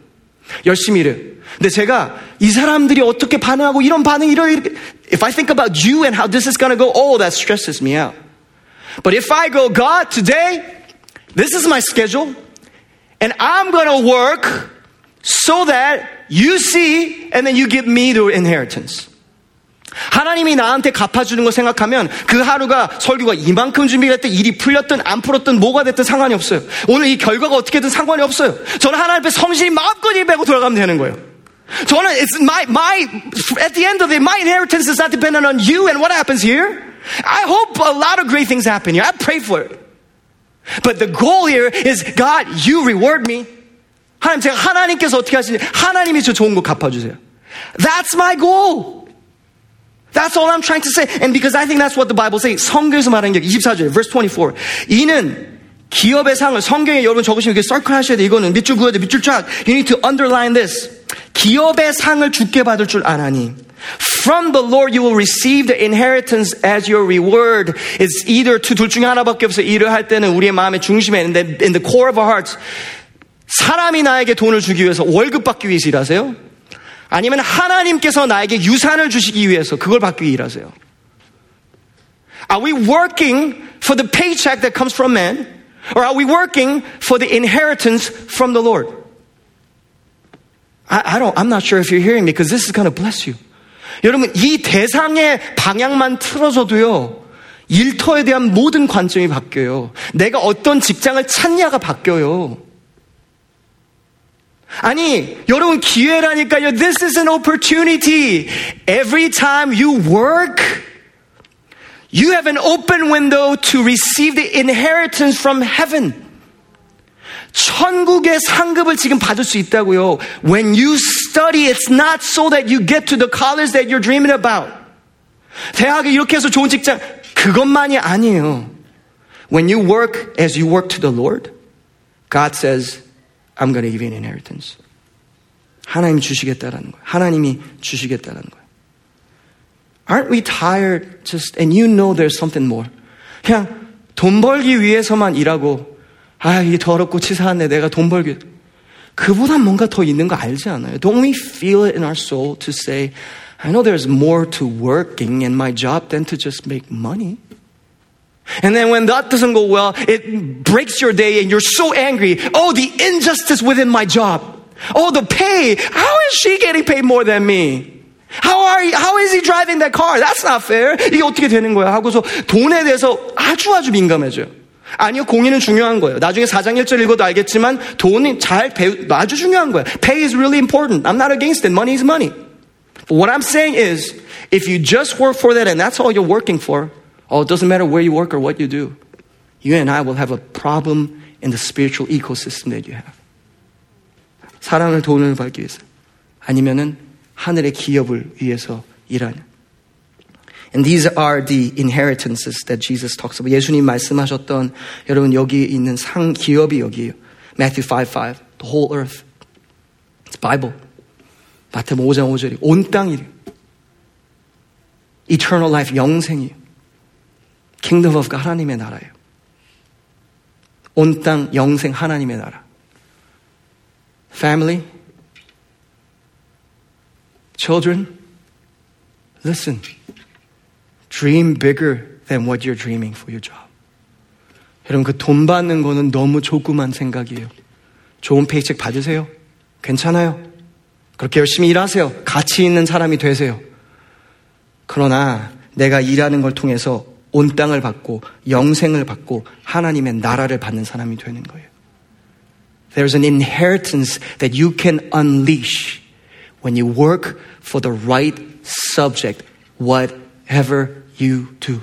열심히 일해요. 근데 제가 이 사람들이 어떻게 반응하고 이런 반응 이런 이렇게 if I think about you and how this is going to go, oh, that stresses me out. But if I go, God, today, this is my schedule, and I'm going to work so that you see, and then you give me the inheritance. 하나님이 나한테 갚아주는 거 생각하면 그 하루가 설교가 이만큼 준비가 됐든 일이 풀렸든 안 풀었든 뭐가 됐든 상관이 없어요. 오늘 이 결과가 어떻게든 상관이 없어요. 저는 하나님 앞에 성실히 마음껏 일 빼고 돌아가면 되는 거예요. 저는 it's my my at the end of it, my inheritance is not dependent on you and what happens here. I hope a lot of great things happen here. I pray for it. But the goal here is God, you reward me. 하나님 제가 하나님께서 어떻게 하시니 하나님이 저 좋은 거 갚아주세요. That's my goal. That's all I'm trying to say. And because I think that's what the Bible says. 성경에서 말하는 게 24절, verse 24. 이는 기업의 상을 성경에 여러분 적으시면 이렇게 서클 하셔야 돼. 이거는 밑줄 그어야 돼. 밑줄 쫙. You need to underline this. 기업의 상을 주께 받을 줄 아나니. From the Lord you will receive the inheritance as your reward. It's either 둘 중에 하나밖에 없어요. 일을 할 때는 우리의 마음의 중심에 in the, in the core of our hearts. 사람이 나에게 돈을 주기 위해서 월급 받기 위해서 일하세요? 아니면 하나님께서 나에게 유산을 주시기 위해서 그걸 받기 위해 일하세요? Are we working for the paycheck that comes from man? Or are we working for the inheritance from the Lord? I, I don't, I'm not sure if you're hearing me because this is going to bless you. 여러분, 이 대상의 방향만 틀어져도요, 일터에 대한 모든 관점이 바뀌어요. 내가 어떤 직장을 찾냐가 바뀌어요. 아니, 여러분 기회라니까요. This is an opportunity. Every time you work, you have an open window to receive the inheritance from heaven. 천국의 상급을 지금 받을 수 있다고요. When you study, it's not so that you get to the college that you're dreaming about. 대학에 이렇게 해서 좋은 직장, 그것만이 아니에요. When you work as you work to the Lord, God says, I'm going to give you an inheritance. 하나님이 주시겠다라는 거예요. 하나님이 주시겠다라는 거예요. Aren't we tired just, and you know there's something more. 그냥 돈 벌기 위해서만 일하고, 아, 이게 더럽고 치사한데 내가 돈 벌기. 그보다 뭔가 더 있는 거 알지 않아요? Don't we feel it in our soul to say, I know there's more to working in my job than to just make money. And then when that doesn't go well, it breaks your day and you're so angry. Oh, the injustice within my job. Oh, the pay. How is she getting paid more than me? How are you, how is he driving that car? That's not fair. 이게 어떻게 되는 거야? 하고서 돈에 대해서 아주 아주 민감해져요. 아니요, 공의는 중요한 거예요. 나중에 4장 1절 읽어도 알겠지만 돈이 잘 배우, 아주 중요한 거예요. Pay is really important. I'm not against it. Money is money. But what I'm saying is, if you just work for that and that's all you're working for, Oh, it doesn't matter where you work or what you do. You and I will have a problem in the spiritual ecosystem that you have. 사랑을 돈을 벌기 위해서. 아니면은 하늘의 기업을 위해서 일하냐. And these are the inheritances that Jesus talks about. 예수님 말씀하셨던 여러분 여기 있는 상 기업이 여기에요. Matthew 5:5. The whole earth. It's Bible. 마태복음 5장 5절이 온 땅이래요. Eternal life 영생이에요. Kingdom of God 하나님의 나라예요. 온 땅 영생 하나님의 나라. Family, children, listen. Dream bigger than what you're dreaming for your job. 여러분 그 돈 받는 거는 너무 조그만 생각이에요. 좋은 페이책 받으세요. 괜찮아요. 그렇게 열심히 일하세요. 가치 있는 사람이 되세요. 그러나 내가 일하는 걸 통해서 온 땅을 받고 영생을 받고 하나님의 나라를 받는 사람이 되는 거예요. There's an inheritance that you can unleash when you work for the right subject, whatever you do.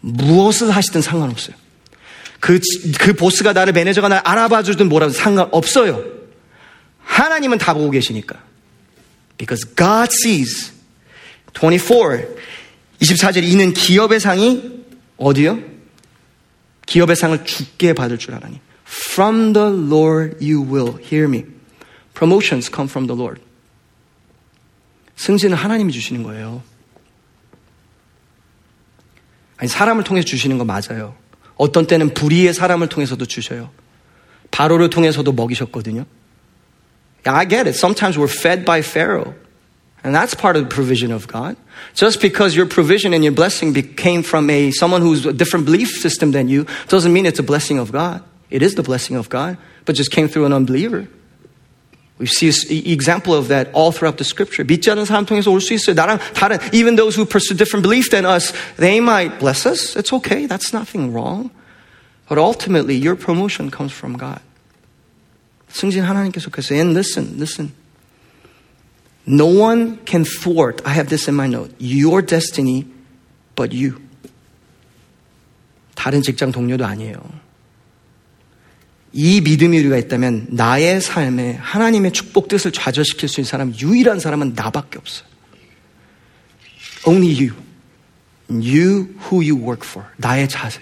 무엇을 하시든 상관없어요. 그, 그 보스가 나를 매니저가 나를 알아봐 주든 뭐라도 상관없어요. 하나님은 다 보고 계시니까. Because God sees. 24. 24절 이는 기업의 상이 어디요? 기업의 상을 죽게 받을 줄 알아니. From the Lord you will hear me. Promotions come from the Lord. 승진은 하나님이 주시는 거예요. 아니, 사람을 통해서 주시는 거 맞아요. 어떤 때는 불의의 사람을 통해서도 주셔요. 바로를 통해서도 먹이셨거든요. I get it. Sometimes we're fed by Pharaoh. And that's part of the provision of God. Just because your provision and your blessing came from a someone who's a different belief system than you doesn't mean it's a blessing of God. It is the blessing of God, but just came through an unbeliever. We see an example of that all throughout the scripture. 믿지 않은 사람 통해서 올 수 있어요. 나랑 다른, even those who pursue different belief than us, they might bless us. It's okay. That's nothing wrong. But ultimately, your promotion comes from God. 승진 하나님께서 그래서 and listen, listen. No one can thwart, I have this in my note, your destiny but you. 다른 직장 동료도 아니에요. 이 믿음이 우리가 있다면 나의 삶에 하나님의 축복 뜻을 좌절시킬 수 있는 사람 유일한 사람은 나밖에 없어요. Only you. You who you work for. 나의 자세.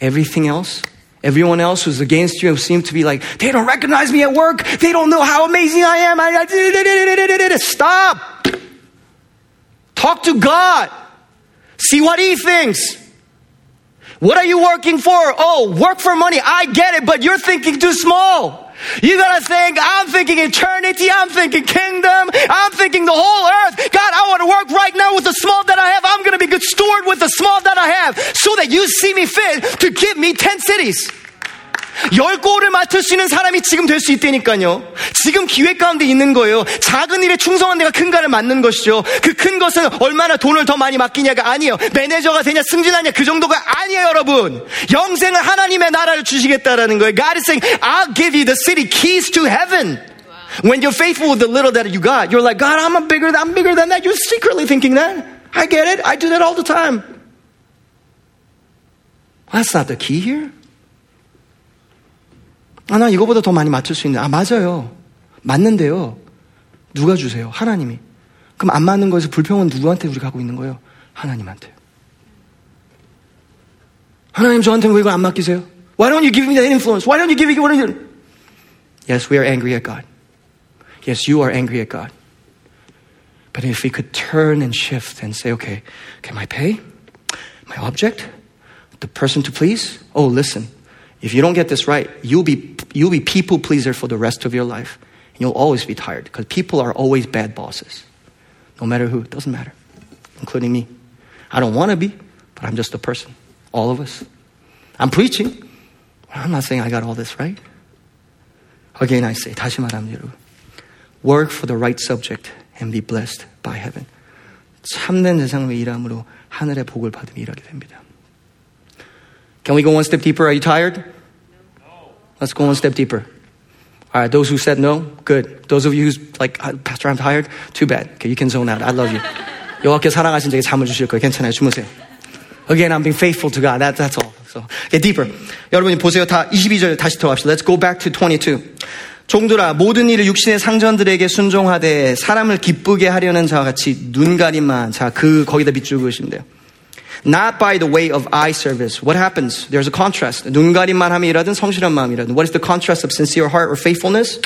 Everything else Everyone else who's against you seem to be like, they don't recognize me at work. They don't know how amazing I am. I, stop. Talk to God. See what He thinks. What are you working for? Oh, work for money. I get it, but you're thinking too small. You gotta think, I'm thinking eternity, I'm thinking kingdom, I'm thinking the whole earth. God, I want to work right now with the small that I have. I'm gonna be good steward with the small that I have so that you see me fit to give me 10 cities. 열 골을 맡을 수 있는 사람이 지금 될 수 있다니까요. 지금 기회 가운데 있는 거예요. 작은 일에 충성한 내가 큰 가를 맡는 것이죠. 그 큰 것은 얼마나 돈을 더 많이 맡기냐가 아니에요. 매니저가 되냐 승진하냐 그 정도가 아니에요, 여러분. 영생을 하나님의 나라를 주시겠다라는 거예요. God is saying, I'll give you the city keys to heaven. When you're faithful with the little that you got, you're like, God, I'm a bigger, I'm bigger than that. You're secretly thinking that. I get it. I do that all the time. That's not the key here. 아, 나 이거보다 더 많이 맞출 수 있는. 아, 맞아요. 맞는데요. 누가 주세요? 하나님이. 그럼 안 맞는 거에서 불평은 누구한테 우리가 하고 있는 거예요? 하나님한테. 하나님 저한테 왜 이걸 안 맡기세요? Why don't you give me that influence? Why don't you give me what are you? Yes, we are angry at God. Yes, you are angry at God. But if we could turn and shift and say, okay, okay, my pay, my object, the person to please, oh, listen, if you don't get this right, you'll be, you'll be people pleaser for the rest of your life. And you'll always be tired because people are always bad bosses. No matter who, it doesn't matter, including me. I don't want to be, but I'm just a person. All of us. I'm preaching. I'm not saying I got all this right. Again, I say, 다시 말하면 여러분. Work for the right subject and be blessed by heaven. 참된 세상의 일함으로 하늘의 복을 받으며 일하게 됩니다. Can we go one step deeper? Are you tired? Let's go one step deeper. All right, those who said no, good. Those of you who's like, Pastor, I'm tired. Too bad. Okay, you can zone out. I love you. 여호와께 사랑하신 자에게 잠을 주실 거예요. 괜찮아요. 주무세요. Again, I'm being faithful to God. That, that's all. So, get deeper. 여러분이 보세요. 다 22절 다시 들어갑시다. Let's go back to 22. 종들아 모든 일을 육신의 상전들에게 순종하되 사람을 기쁘게 하려는 자와 같이 눈 가림만 자 그 거기다 밑줄 그으시면 돼요. not by the way of eye service. What happens? There's a contrast. 눈가림만 함이라든 성실한 마음이라든. What is the contrast of sincere heart or faithfulness?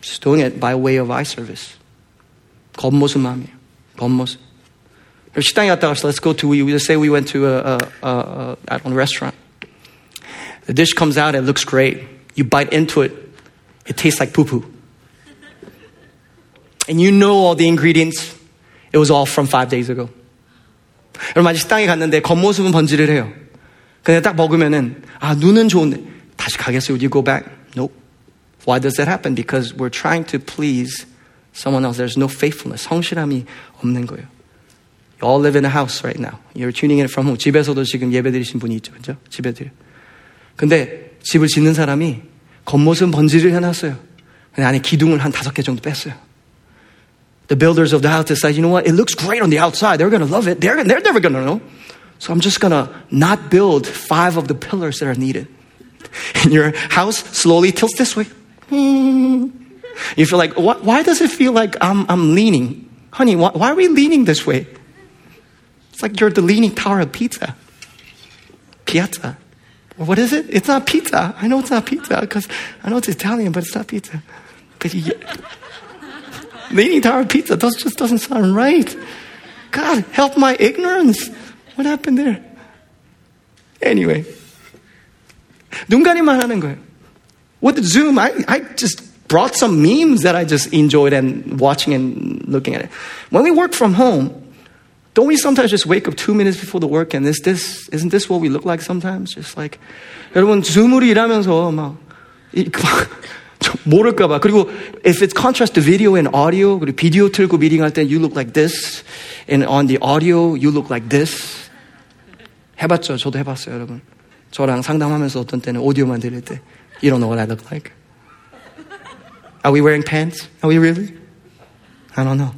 Just doing it by way of eye service. 겉모습 마음이에요. 겉모습. 식당에 갔다 왔어. Let's go to, we just say we went to a, a, a, a, a restaurant. The dish comes out, it looks great. You bite into it, it tastes like poo poo. And you know all the ingredients. It was all from five days ago. 여러분 아직 식당에 갔는데 겉모습은 번지를 해요. 근데 딱 먹으면은 아 눈은 좋은데 다시 가겠어요? Would you go back? Nope. Why does that happen? Because we're trying to please someone else. There's no faithfulness. 성실함이 없는 거예요. You all live in a house right now. You're tuning in from home. 집에서도 지금 예배 드리신 분이 있죠. 그죠? 집에 드려. 근데 집을 짓는 사람이 겉모습은 번지를 해놨어요. 근데 안에 기둥을 한 다섯 개 정도 뺐어요. The builders of the house decide, you know what? It looks great on the outside. They're going to love it. They're, they're never going to know. So I'm just going to not build five of the pillars that are needed. And your house slowly tilts this way. You feel like, why does it feel like I'm, I'm leaning? Honey, why, why are we leaning this way? It's like you're the leaning tower of pizza. Piazza. What is it? It's not pizza. I know it's not pizza because I know it's Italian, but it's not pizza. But you, leaning tower of pizza that just doesn't sound right. God, help my ignorance. What happened there? Anyway. 눈가리만 하는 거예요. With Zoom, I, I just brought some memes that I just enjoyed and watching and looking at it. When we work from home, don't we sometimes just wake up two minutes before the work and is this, isn't this what we look like sometimes? Just like, 여러분, 줌으로 일하면서 막, 모를까봐. 그리고 if it's contrast to video and audio, 그리고 비디오 틀고 미팅할 때 you look like this, and on the audio you look like this. 해봤죠? 저도 해봤어요, 여러분. 저랑 상담하면서 어떤 때는 오디오만 들릴 때 You don't know what I look like. Are we wearing pants? Are we really? I don't know.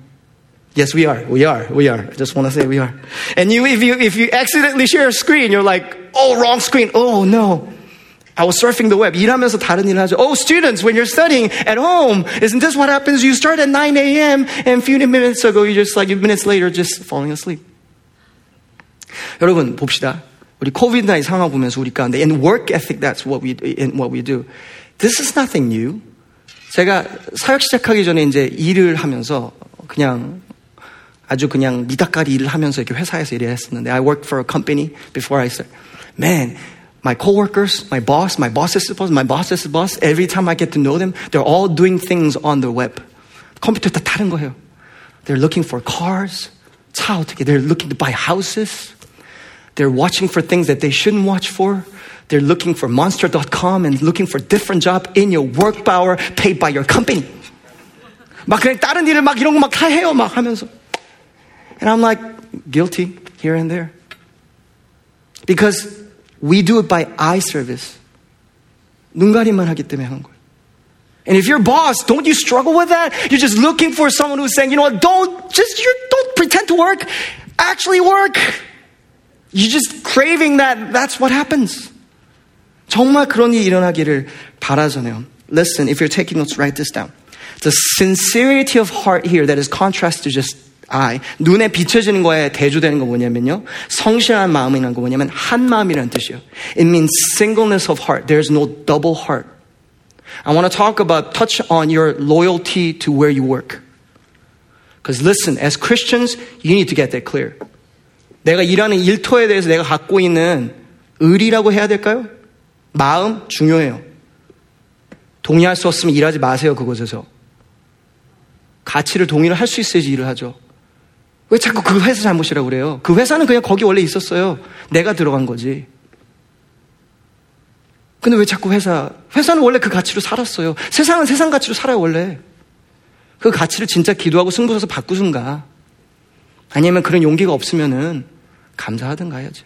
Yes, we are. We are. We are. I just want to say we are. And you, if you, if you accidentally share a screen, you're like, oh, wrong screen. Oh, no. I was surfing the web. 일하면서 다른 일 하죠. Oh, students, when you're studying at home, isn't this what happens? You start at 9 a.m. and a few minutes ago, you just like, minutes later, just falling asleep. 여러분, 봅시다. 우리 코비드19 상황 보면서 우리 가운데 in work ethic that's what we in what we do. This is nothing new. 제가 사역 시작하기 전에 이제 일을 하면서 그냥 아주 그냥 미닥가리 일을 하면서 이렇게 회사에서 일을 했었는데 I worked for a company before I started. Man, my coworkers, my boss, my boss's boss, my boss's boss, every time I get to know them, they're all doing things on the web. 컴퓨터 다 다른 거예요. They're looking for cars. 차 어떻게, they're looking to buy houses. They're watching for things that they shouldn't watch for. They're looking for monster.com and looking for different job in your work power paid by your company. 막 그냥 다른 일을 막 이런 거 막 다 해요 막 하면서. And I'm like guilty here and there. Because we do it by eye service. 눈가림만 하기 때문에 하는 거예요. And if you're boss, don't you struggle with that? You're just looking for someone who's saying, you know what, don't just you don't pretend to work, actually work. You're just craving that. That's what happens. 정말 그런 일이 일어나기를 바라잖아요. Listen, if you're taking notes, write this down. The sincerity of heart here that is contrast to just eye. 눈에 비춰지는 거에 대조되는 거 뭐냐면요. 성실한 마음이라는 거 뭐냐면 한 마음이라는 뜻이에요. It means singleness of heart. There's no double heart. I want to talk about, touch on your loyalty to where you work. Because listen, as Christians, you need to get that clear. 내가 일하는 일터에 대해서 내가 갖고 있는 의리라고 해야 될까요? 마음 중요해요. 동의할 수 없으면 일하지 마세요, 그곳에서. 가치를 동의를 할 수 있어야지 일을 하죠. 왜 자꾸 그 회사 잘못이라고 그래요? 그 회사는 그냥 거기 원래 있었어요. 내가 들어간 거지. 근데 왜 자꾸 회사, 회사는 원래 그 가치로 살았어요. 세상은 세상 가치로 살아요, 원래. 그 가치를 진짜 기도하고 승부서서 바꾸든가. 아니면 그런 용기가 없으면은 감사하든가 해야죠.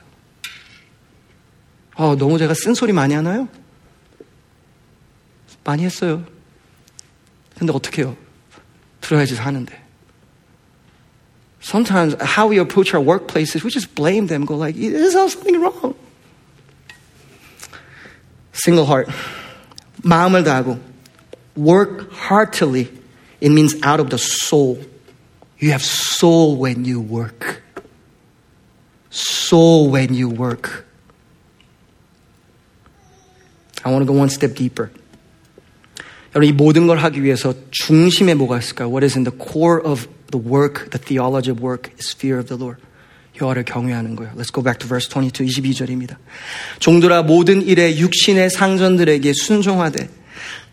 어, 너무 제가 쓴소리 많이 하나요? 많이 했어요. 근데 어떻게 해요? 들어야지 사는데. Sometimes how we approach our workplaces, we just blame them, go like, there's something wrong. Single heart. 마음을 다하고. Work heartily. It means out of the soul. You have soul when you work. Soul when you work. I want to go one step deeper. 여러분, 이 모든 걸 하기 위해서 중심에 뭐가 있을까요? What is in the core of the work, the theology of work is fear of the Lord. 여호와를 경외하는 거예요. Let's go back to verse 22, 22절입니다. 종들아 모든 일에 육신의 상전들에게 순종하되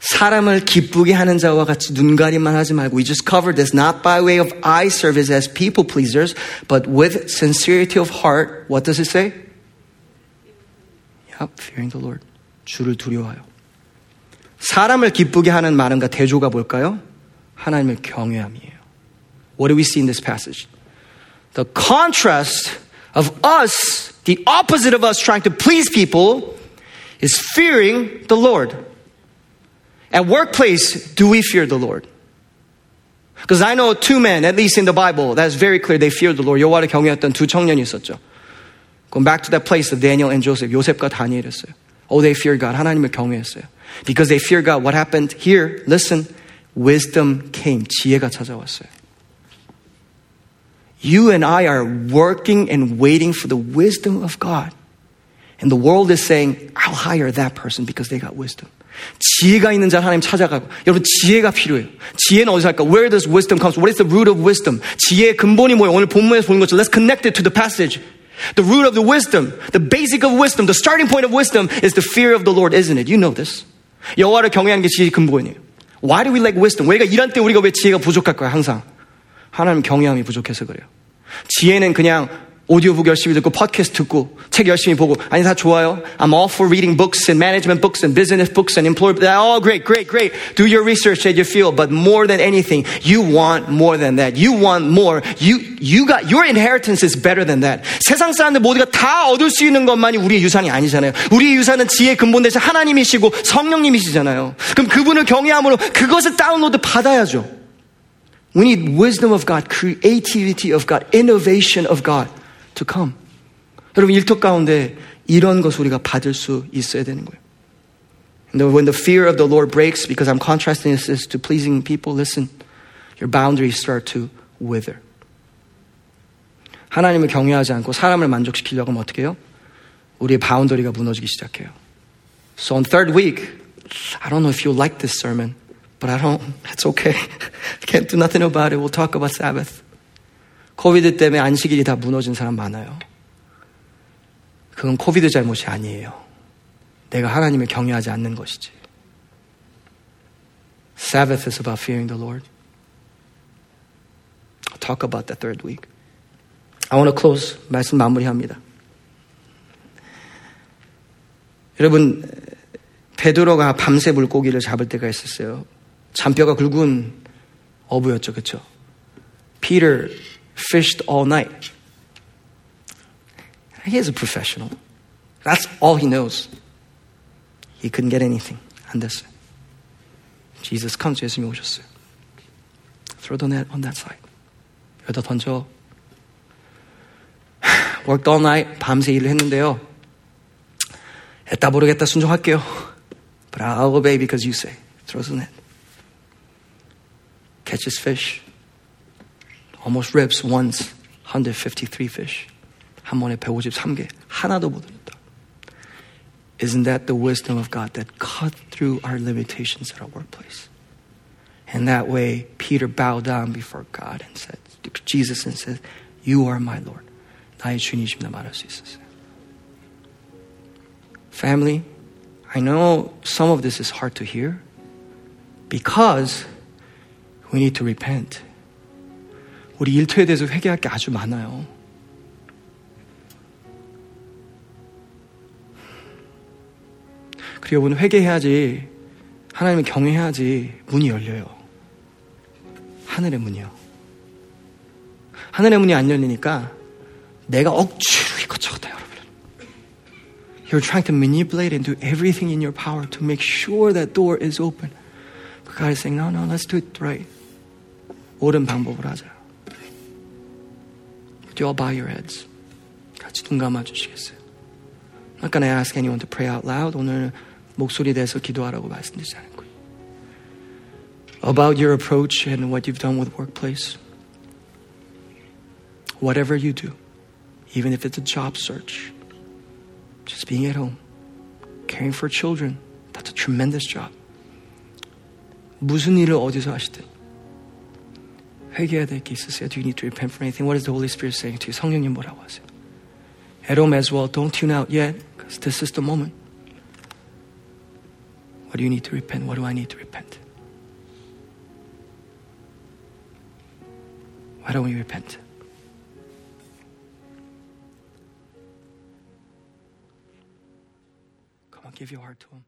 사람을 기쁘게 하는 자와 같이 눈가림만 하지 말고 we just covered this not by way of eye service as people pleasers but with sincerity of heart what does it say? Yep, fearing the Lord. 주를 두려워하여. 사람을 기쁘게 하는 말은가 대조가 뭘까요? 하나님을 경외함이에요. What do we see in this passage? The contrast of us, the opposite of us trying to please people, is fearing the Lord. At workplace, do we fear the Lord? Because I know two men, at least in the Bible, that's very clear. They feared the Lord. 여호와를 경외했던 두 청년이 있었죠. Going back to that place of Daniel and Joseph, 요셉과 다니엘이었어요. Oh, they feared God. 하나님을 경외했어요. Because they feared God, what happened here? Listen, wisdom came. 지혜가 찾아왔어요. You and I are working and waiting for the wisdom of God. And the world is saying, I'll hire that person because they got wisdom. 지혜가 있는 자 하나님 찾아가고 여러분 지혜가 필요해요. 지혜는 어디서 할까? Where does wisdom come from? What is the root of wisdom? 지혜의 근본이 뭐예요? 오늘 본문에서 보는 것처럼 Let's connect it to the passage. The root of the wisdom, the basic of wisdom, the starting point of wisdom is the fear of the Lord, isn't it? You know this. 여호와를 경외하는 게 지혜의 근본이에요. Why do we lack wisdom? 우리가 일할 때 우리가 왜 지혜가 부족할까요? 항상 하나님 경외함이 부족해서 그래요. 지혜는 그냥 오디오북 열심히 듣고 팟캐스트 듣고 책 열심히 보고 아니 다 좋아요. I'm all for reading books and management books and business books and employer. All great, great, great. Do your research that you feel, but more than anything, you want more than that. You want more. You you got your inheritance is better than that. 세상 사람들 모두가 다 얻을 수 있는 것만이 우리의 유산이 아니잖아요. 우리의 유산은 지혜 근본 대신 하나님이시고 성령님이시잖아요. 그럼 그분을 경외함으로 그것을 다운로드 받아야죠. We need wisdom of God, creativity of God, innovation of God. to come. 여러분 일터 가운데 이런 것을 우리가 받을 수 있어야 되는 거예요. And when the fear of the Lord breaks, because I'm contrasting this to pleasing people, listen, your boundaries start to wither. 하나님을 경외하지 않고 사람을 만족시키려고 하면 어떻게 해요? 우리의 바운더리가 무너지기 시작해요. So on third week, I don't know if you like this sermon, But I don't, it's okay. Can't do nothing about it. We'll talk about Sabbath. 코비드 때문에 안식일이 다 무너진 사람 많아요. 그건 코비드 잘못이 아니에요. 내가 하나님을 경외하지 않는 것이지. Sabbath is about fearing the Lord. I'll talk about that third week. I want to close. 말씀 마무리합니다. 여러분, 베드로가 밤새 물고기를 잡을 때가 있었어요. 잔뼈가 굵은 어부였죠, 그렇죠? Peter fished all night. He is a professional. That's all he knows. He couldn't get anything. 안 됐어요. Jesus comes. 예수님이 오셨어요. Throw the net on that side. 여기다 던져. Worked all night. 밤새 일을 했는데요. 했다 모르겠다 순종할게요. But I'll obey because you say. Throws the net. Catches fish. almost rips once 153 fish. 한 번에 153개. 하나도 못 얻었다. Isn't that the wisdom of God that cut through our limitations at our workplace? And that way, Peter bowed down before God and said, Jesus and said, You are my Lord. 나의 주님이십니다 말할 수 있었어요. Family, I know some of this is hard to hear because we need to repent. 우리 일터에 대해서 회개할 게 아주 많아요. 그리고 여러분 회개해야지 하나님을 경외해야지 문이 열려요. 하늘의 문이요. 하늘의 문이 안 열리니까 내가 억지로 이것저것 다 여러분. You're trying to manipulate and do everything in your power to make sure that door is open. But God is saying, no, no, let's do it right. 옳은 방법으로 하자. Do you all bow your heads? 같이 눈 감아 주시겠어요? I'm not going to ask anyone to pray out loud. 오늘 목소리 내서 기도하라고 말씀드리지 않을 거예요. About your approach and what you've done with workplace. Whatever you do, even if it's a job search, just being at home, caring for children, that's a tremendous job. 무슨 일을 어디서 하시든 회개해야 될 게 있으세요? Do you need to repent for anything? What is the Holy Spirit saying to you? 성령님 뭐라고 하세요? At home as well, don't tune out yet, because this is the moment. What do you need to repent? What do I need to repent? Why don't we repent? Come on, give your heart to Him.